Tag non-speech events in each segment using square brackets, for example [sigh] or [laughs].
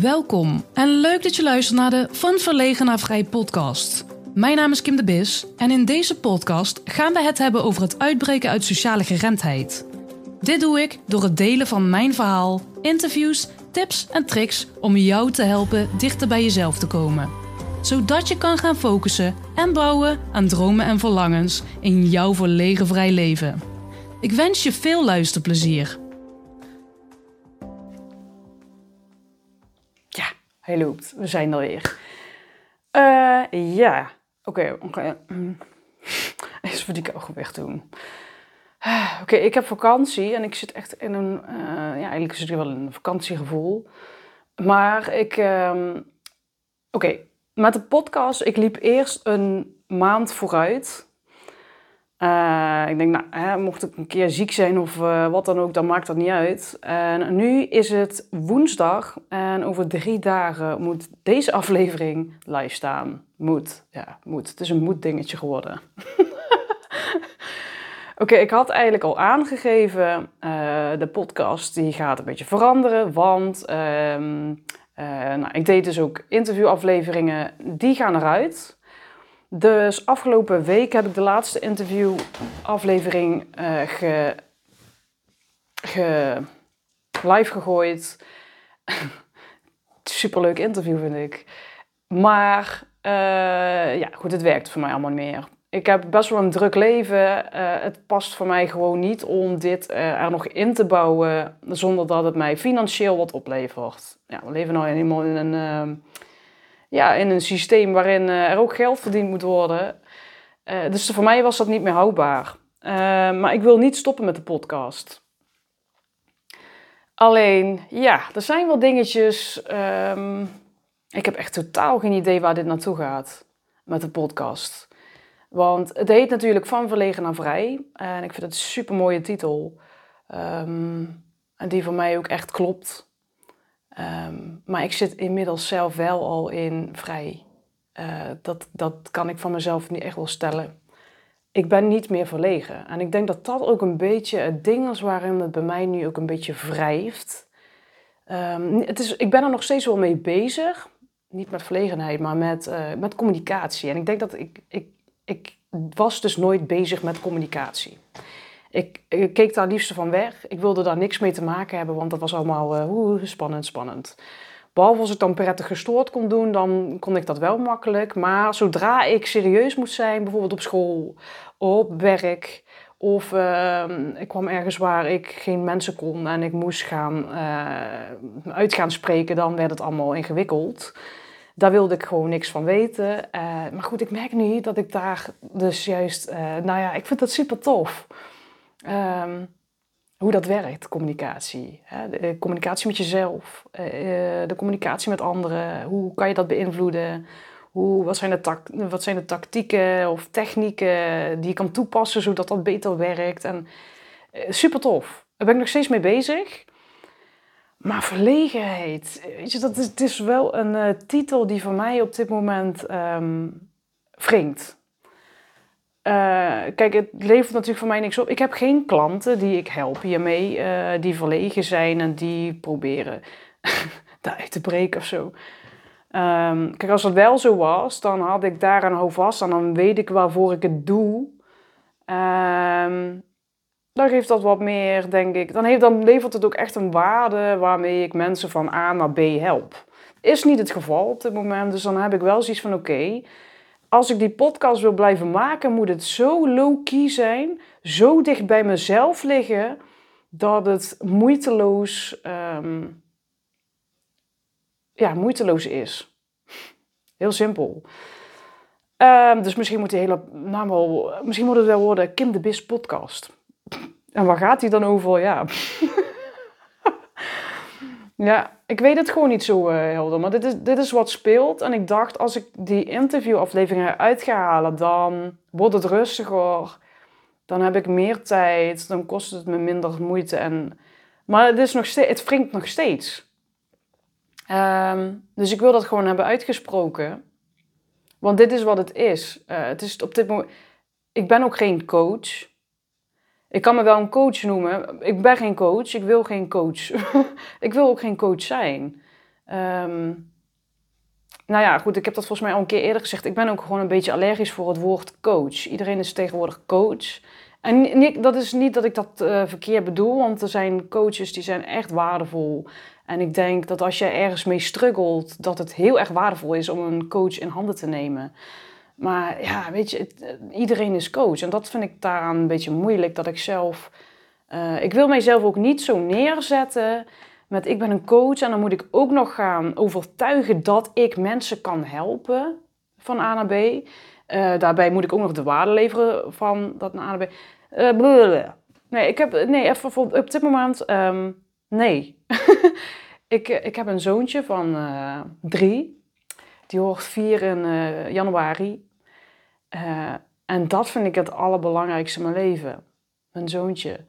Welkom en leuk dat je luistert naar de Van Verlegen naar Vrij podcast. Mijn naam is Kim de Bis en in deze podcast gaan we het hebben over het uitbreken uit sociale geremdheid. Dit doe ik door het delen van mijn verhaal, interviews, tips en tricks om jou te helpen dichter bij jezelf te komen. Zodat je kan gaan focussen en bouwen aan dromen en verlangens in jouw verlegen vrij leven. Ik wens je veel luisterplezier. Loopt. We zijn er weer. Eh, ja, oké. oké. Mm. [laughs] Even die kou weg doen. Ah, Oké, ik heb vakantie en ik zit echt in een... eh, ja, eigenlijk zit ik wel in een vakantiegevoel. Maar ik... ehm, Oké, met de podcast, ik liep eerst een maand vooruit. Eh, ik denk, nou, hè, mocht ik een keer ziek zijn of eh, wat dan ook, dan maakt dat niet uit. En nu is het woensdag en over drie dagen moet deze aflevering live staan. Moet, ja, moet. Het is een moet-dingetje geworden. [laughs] Oké, ik had eigenlijk al aangegeven, eh, de podcast die gaat een beetje veranderen, want ehm, eh, nou, ik deed dus ook interviewafleveringen, die gaan eruit. Dus afgelopen week heb ik de laatste interviewaflevering eh ge, ge, live gegooid. [laughs] Superleuk interview vind ik. Maar eh, ja, goed, het werkt voor mij allemaal niet meer. Ik heb best wel een druk leven. Eh, het past voor mij gewoon niet om dit er nog in te bouwen zonder dat het mij financieel wat oplevert. Ja, we leven nou helemaal in een, ehm, ja, in een systeem waarin eh, er ook geld verdiend moet worden. Eh, dus voor mij was dat niet meer houdbaar. Eh, maar ik wil niet stoppen met de podcast. Alleen, ja, er zijn wel dingetjes. ehm, ik heb echt totaal geen idee waar dit naartoe gaat met de podcast. Want het heet natuurlijk Van Verlegen naar Vrij. En ik vind het een super mooie titel. Ehm, en die voor mij ook echt klopt. Ehm, maar ik zit inmiddels zelf wel al in vrij. Eh, dat, dat kan ik van mezelf niet echt wel stellen. Ik ben niet meer verlegen. En ik denk dat dat ook een beetje het ding is waarin het bij mij nu ook een beetje wrijft. Ehm, het is, ik ben er nog steeds wel mee bezig. Niet met verlegenheid, maar met, eh, met communicatie. En ik denk dat ik, ik, ik was dus nooit bezig met communicatie. Ik, keek daar liefst van weg. Ik wilde daar niks mee te maken hebben, want dat was allemaal oeh, spannend, spannend. Behalve als ik dan prettig gestoord kon doen, dan kon ik dat wel makkelijk. Maar zodra ik serieus moest zijn, bijvoorbeeld op school, op werk, of ehm, ik kwam ergens waar ik geen mensen kon en ik moest gaan gaan spreken, dan werd het allemaal ingewikkeld. Daar wilde ik gewoon niks van weten. Eh, maar goed, ik merk nu dat ik daar dus juist, nou ja, ik vind dat super tof. Ehm, hoe dat werkt, communicatie. Hè? De eh, communicatie met jezelf, eh, eh, de communicatie met anderen. Hoe kan je dat beïnvloeden? Hoe, wat, zijn de wat zijn de tactieken of technieken die je kan toepassen zodat dat beter werkt? En, super tof. Daar ben ik nog steeds mee bezig. Maar verlegenheid, weet je, dat is, het is wel een titel die voor mij op dit moment ehm wringt. Eh, kijk, het levert natuurlijk voor mij niks op. Ik heb geen klanten die ik help hiermee, eh, die verlegen zijn en die proberen [laughs] daaruit te breken of zo. Ehm, kijk, als het wel zo was, dan had ik daar een houvast en dan weet ik waarvoor ik het doe. Ehm, dan geeft dat wat meer, denk ik. Dan, heeft, dan levert het ook echt een waarde waarmee ik mensen van A naar B help. Is niet het geval op dit moment, dus dan heb ik wel zoiets van: oké, als ik die podcast wil blijven maken, moet het zo low-key zijn, zo dicht bij mezelf liggen, dat het moeiteloos, ehm, ja, moeiteloos is. Heel simpel. Ehm, dus misschien moet die hele naam wel, misschien moet het wel worden Kim de Bis podcast. En waar gaat die dan over? Ja. Ja, ik weet het gewoon niet zo eh, helder. Maar dit is, dit is wat speelt. En ik dacht, als ik die interviewafleveringen eruit ga halen, dan wordt het rustiger. Dan heb ik meer tijd. Dan kost het me minder moeite. En, maar het, is nog steeds, het wringt nog steeds. Ehm, dus ik wil dat gewoon hebben uitgesproken. Want dit is wat het is. Eh, het is op dit moment. Ik ben ook geen coach. Ik kan me wel een coach noemen. Ik ben geen coach. Ik wil geen coach. [laughs] ik wil ook geen coach zijn. Ehm, nou ja, goed, ik heb dat volgens mij al een keer eerder gezegd. Ik ben ook gewoon een beetje allergisch voor het woord coach. Iedereen is tegenwoordig coach. En niet, dat is niet dat ik dat uh, verkeerd bedoel, want er zijn coaches die zijn echt waardevol. En ik denk dat als je ergens mee struggelt, dat het heel erg waardevol is om een coach in handen te nemen. Maar ja, weet je, eh, iedereen is coach. En dat vind ik daaraan een beetje moeilijk, dat ik zelf... Uh, ik wil mijzelf ook niet zo neerzetten met ik ben een coach en dan moet ik ook nog gaan overtuigen dat ik mensen kan helpen van A naar B. Uh, daarbij moet ik ook nog de waarde leveren van dat naar B. Uh, nee, ik heb, nee, even op dit moment, um, nee. [laughs] ik, ik heb een zoontje van drie. Die wordt vier in januari. En dat vind ik het allerbelangrijkste in mijn leven. Mijn zoontje.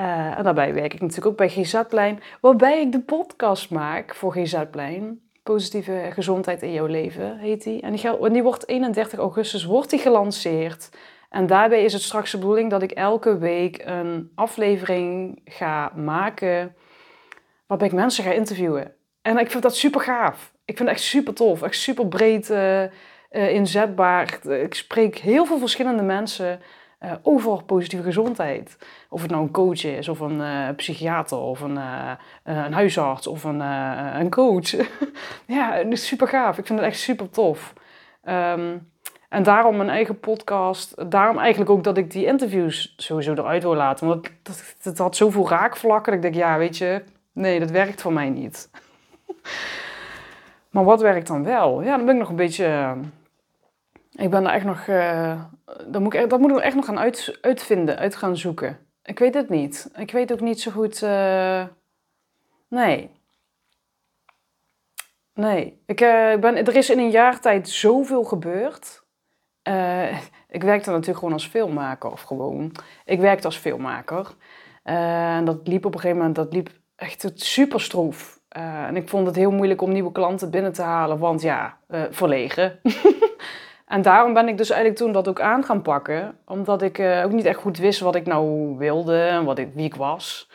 Uh, en daarbij werk ik natuurlijk ook bij GZ-plein, waarbij ik de podcast maak voor GZ-plein. Positieve gezondheid in jouw leven heet die. En die, wordt 31 augustus wordt die gelanceerd. En daarbij is het straks de bedoeling dat ik elke week een aflevering ga maken waarbij ik mensen ga interviewen. En ik vind dat super gaaf. Ik vind het echt super tof. Echt super breed uh, uh, inzetbaar. Ik spreek heel veel verschillende mensen uh, over positieve gezondheid. Of het nou een coach is, of een uh, psychiater, of een, een huisarts, of een, een coach. [laughs] ja, super gaaf. Ik vind het echt super tof. Um, en daarom mijn eigen podcast. Daarom eigenlijk ook dat ik die interviews sowieso eruit wil laten. Want dat, dat, had zoveel raakvlakken. Dat ik denk, ja, weet je, nee, dat werkt voor mij niet. [laughs] maar wat werkt dan wel? Ja, dan ben ik nog een beetje ik ben er echt nog. Uh, dat, moet ik, dat moet ik echt nog gaan uit, uitvinden, uit gaan zoeken. Ik weet het niet. Ik weet ook niet zo goed. Uh, nee. Nee. Ik, uh, ben, er is in een jaar tijd zoveel gebeurd. ik werkte natuurlijk gewoon als filmmaker, of gewoon. Ik werkte als filmmaker. en dat liep op een gegeven moment, dat liep echt super stroef. en ik vond het heel moeilijk om nieuwe klanten binnen te halen, want ja, verlegen. [laughs] En daarom ben ik dus eigenlijk toen dat ook aan gaan pakken. Omdat ik uh, ook niet echt goed wist wat ik nou wilde en wat ik, wie ik was.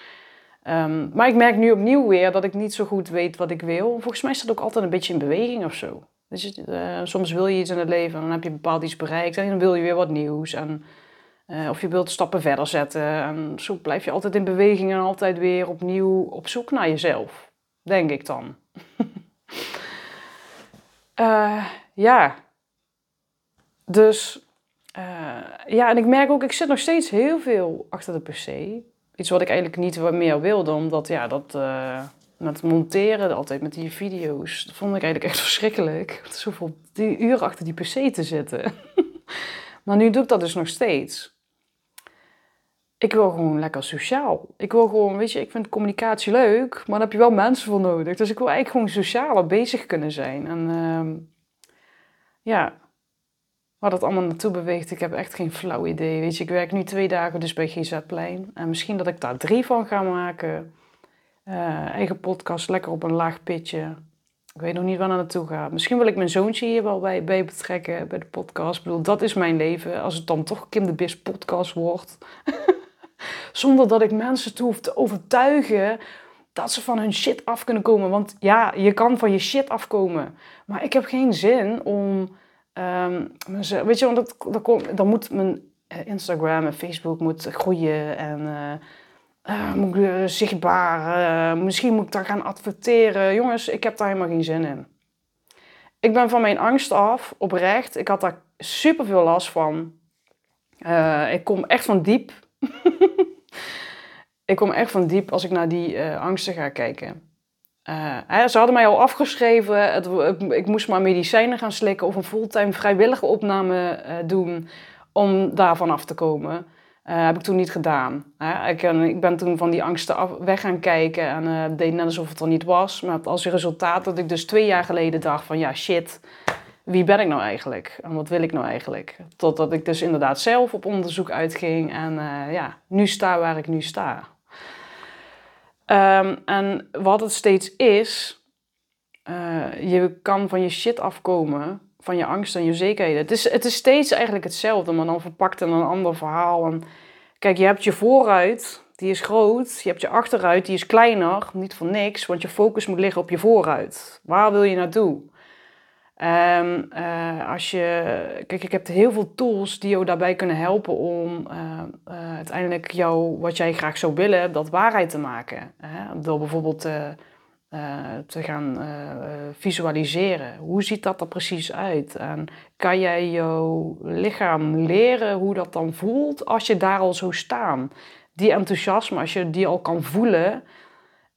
Um, maar ik merk nu opnieuw weer dat ik niet zo goed weet wat ik wil. Volgens mij is dat ook altijd een beetje in beweging of zo. Dus, uh, soms wil je iets in het leven en dan heb je bepaald iets bereikt. En dan wil je weer wat nieuws. En, uh, of je wilt stappen verder zetten. En zo blijf je altijd in beweging en altijd weer opnieuw op zoek naar jezelf. Denk ik dan. [laughs] ja, dus uh, ja, en ik merk ook, ik zit nog steeds heel veel achter de PC. Iets wat ik eigenlijk niet meer wilde, omdat ja, dat uh, met monteren, altijd met die video's, dat vond ik eigenlijk echt [laughs] verschrikkelijk. Zoveel die uren achter die PC te zitten. [laughs] maar nu doe ik dat dus nog steeds. Ik wil gewoon lekker sociaal. Ik wil gewoon, weet je, ik vind communicatie leuk, maar daar heb je wel mensen voor nodig. Dus ik wil eigenlijk gewoon socialer bezig kunnen zijn. En uh, ja, waar dat allemaal naartoe beweegt, ik heb echt geen flauw idee. Weet je, ik werk nu twee dagen dus bij GZ-plein. En misschien dat ik daar drie van ga maken. Uh, eigen podcast, lekker op een laag pitje. Ik weet nog niet waar naar naartoe gaat. Misschien wil ik mijn zoontje hier wel bij, bij betrekken, bij de podcast. Ik bedoel, dat is mijn leven. Als het dan toch Kim de Bis podcast wordt. [laughs] Zonder dat ik mensen toe hoef te overtuigen dat ze van hun shit af kunnen komen. Want ja, je kan van je shit afkomen. Maar ik heb geen zin om Um, weet je, want dat, dan moet mijn eh, Instagram en Facebook moet groeien en uh, uh, moet ik zichtbaar. misschien moet ik daar gaan adverteren. Jongens, ik heb daar helemaal geen zin in. Ik ben van mijn angst af, oprecht. Ik had daar super veel last van. ik kom echt van diep. [laughs] ik kom echt van diep als ik naar die angsten ga kijken. Uh, ze hadden mij al afgeschreven. Het, ik, moest maar medicijnen gaan slikken of een fulltime vrijwillige opname uh, doen om daarvan af te komen. Uh, heb ik toen niet gedaan. Ik, ik, ben toen van die angsten weg gaan kijken en deed net alsof het er niet was. Maar als resultaat dat ik dus twee jaar geleden dacht van ja shit, wie ben ik nou eigenlijk? En wat wil ik nou eigenlijk? Totdat ik dus inderdaad zelf op onderzoek uitging en ja, nu sta waar ik nu sta. Um, en wat het steeds is, uh, je kan van je shit afkomen, van je angst en je zekerheden. Het is, het is steeds eigenlijk hetzelfde, maar dan verpakt in een ander verhaal. Kijk, je hebt je vooruit, die is groot. Je hebt je achteruit, die is kleiner. Niet voor niks, want je focus moet liggen op je vooruit. Waar wil je naartoe? Um, als je, kijk, ik heb heel veel tools die jou daarbij kunnen helpen om uh, uh, uiteindelijk jou, wat jij graag zou willen, dat waarheid te maken. Hè? Door bijvoorbeeld te gaan visualiseren. Hoe ziet dat er precies uit? En kan jij jouw lichaam leren hoe dat dan voelt als je daar al zo staan? Die enthousiasme, als je die al kan voelen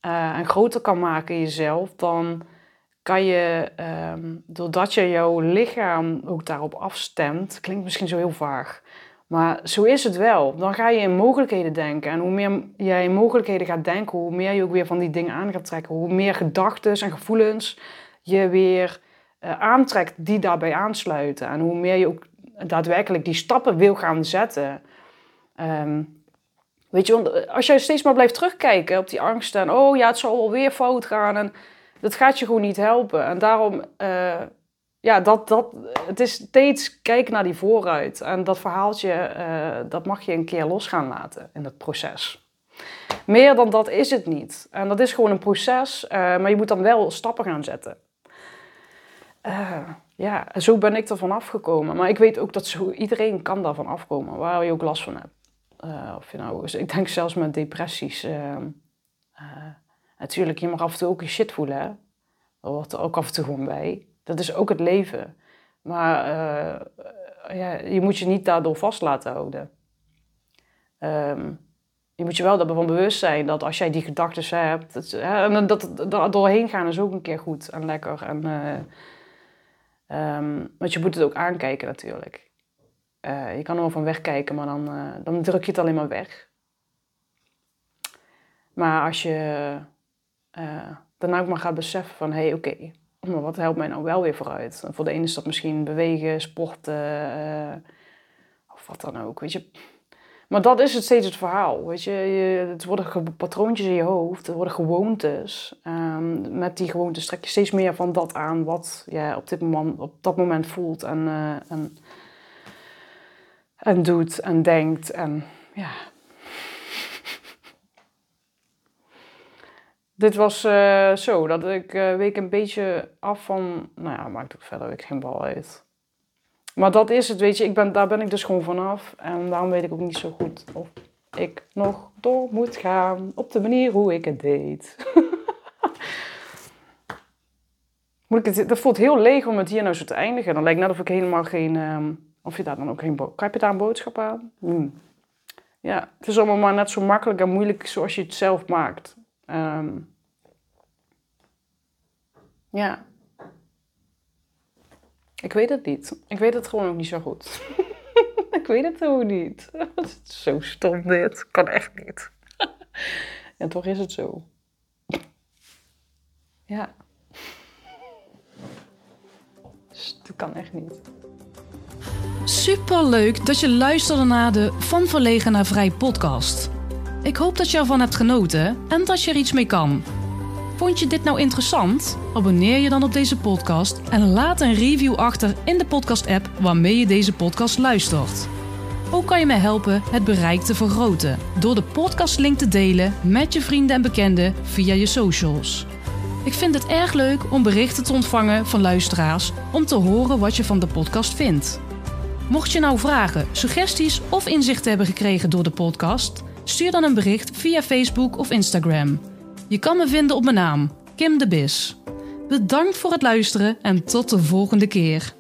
en groter kan maken in jezelf, dan kan je, um, doordat je jouw lichaam ook daarop afstemt, klinkt misschien zo heel vaag, maar zo is het wel. Dan ga je in mogelijkheden denken. En hoe meer jij in mogelijkheden gaat denken, hoe meer je ook weer van die dingen aan gaat trekken. Hoe meer gedachten en gevoelens je weer uh, aantrekt die daarbij aansluiten. En hoe meer je ook daadwerkelijk die stappen wil gaan zetten. Um, weet je, eh, als jij steeds maar blijft terugkijken op die angsten en oh ja, het zal alweer fout gaan en dat gaat je gewoon niet helpen. En daarom, uh, ja, dat, dat, het is steeds kijken naar die vooruit. En dat verhaaltje, uh, dat mag je een keer los gaan laten in het proces. Meer dan dat is het niet. En dat is gewoon een proces, uh, maar je moet dan wel stappen gaan zetten. ja, zo ben ik ervan afgekomen. Maar ik weet ook dat zo, iedereen kan daarvan afkomen, waar je ook last van hebt. of je nou, ik denk zelfs met depressies Natuurlijk, je mag af en toe ook je shit voelen. Hè? Dat hoort er ook af en toe gewoon bij. Dat is ook het leven. Maar uh, ja, je moet je niet daardoor vast laten houden. Um, je moet je wel ervan bewust zijn dat als jij die gedachten hebt, dat, hè, dat, dat doorheen gaan is ook een keer goed en lekker. En, uh, um, want je moet het ook aankijken natuurlijk. Uh, je kan er wel van wegkijken, maar dan, dan druk je het alleen maar weg. Maar als je uh, daarna ook maar gaat beseffen van, hé, hey, oké, maar wat helpt mij nou wel weer vooruit? Voor de ene is dat misschien bewegen, sporten, uh, of wat dan ook, weet je. Maar dat is het steeds het verhaal, weet je. je het worden patroontjes in je hoofd, het worden gewoontes. Um, met die gewoontes trek je steeds meer van dat aan wat je op, dit moment, op dat moment voelt en, uh, en, en doet en denkt. En ja, Dit was uh, zo, dat ik uh, week een beetje af van... Nou ja, maakt ook verder ik geen bal uit. Maar dat is het, weet je. Ik ben, daar ben ik dus gewoon vanaf. En daarom weet ik ook niet zo goed of ik nog door moet gaan op de manier hoe ik het deed. [laughs] moet ik het, dat voelt heel leeg om het hier nou zo te eindigen. Dan lijkt net of ik helemaal geen... Um, of je daar dan ook geen... Heb je daar een boodschap aan? Hmm. Ja, het is allemaal maar net zo makkelijk en moeilijk zoals je het zelf maakt. Um, ja. Ik weet het niet. Ik weet het gewoon ook niet zo goed. [laughs] ik weet het gewoon niet. [laughs] Het is zo stom dit. Kan echt niet. [laughs] en toch is het zo. Ja. Het kan echt niet. Super leuk dat je luisterde naar de Van Verlegen naar Vrij podcast. Ik hoop dat je ervan hebt genoten en dat je er iets mee kan. Vond je dit nou interessant? Abonneer je dan op deze podcast en laat een review achter in de podcast-app waarmee je deze podcast luistert. Ook kan je mij helpen het bereik te vergroten door de podcastlink te delen met je vrienden en bekenden via je socials. Ik vind het erg leuk om berichten te ontvangen van luisteraars om te horen wat je van de podcast vindt. Mocht je nou vragen, suggesties of inzichten hebben gekregen door de podcast, Stuur dan een bericht via Facebook of Instagram. Je kan me vinden op mijn naam, Kim de Bis. Bedankt voor het luisteren en tot de volgende keer.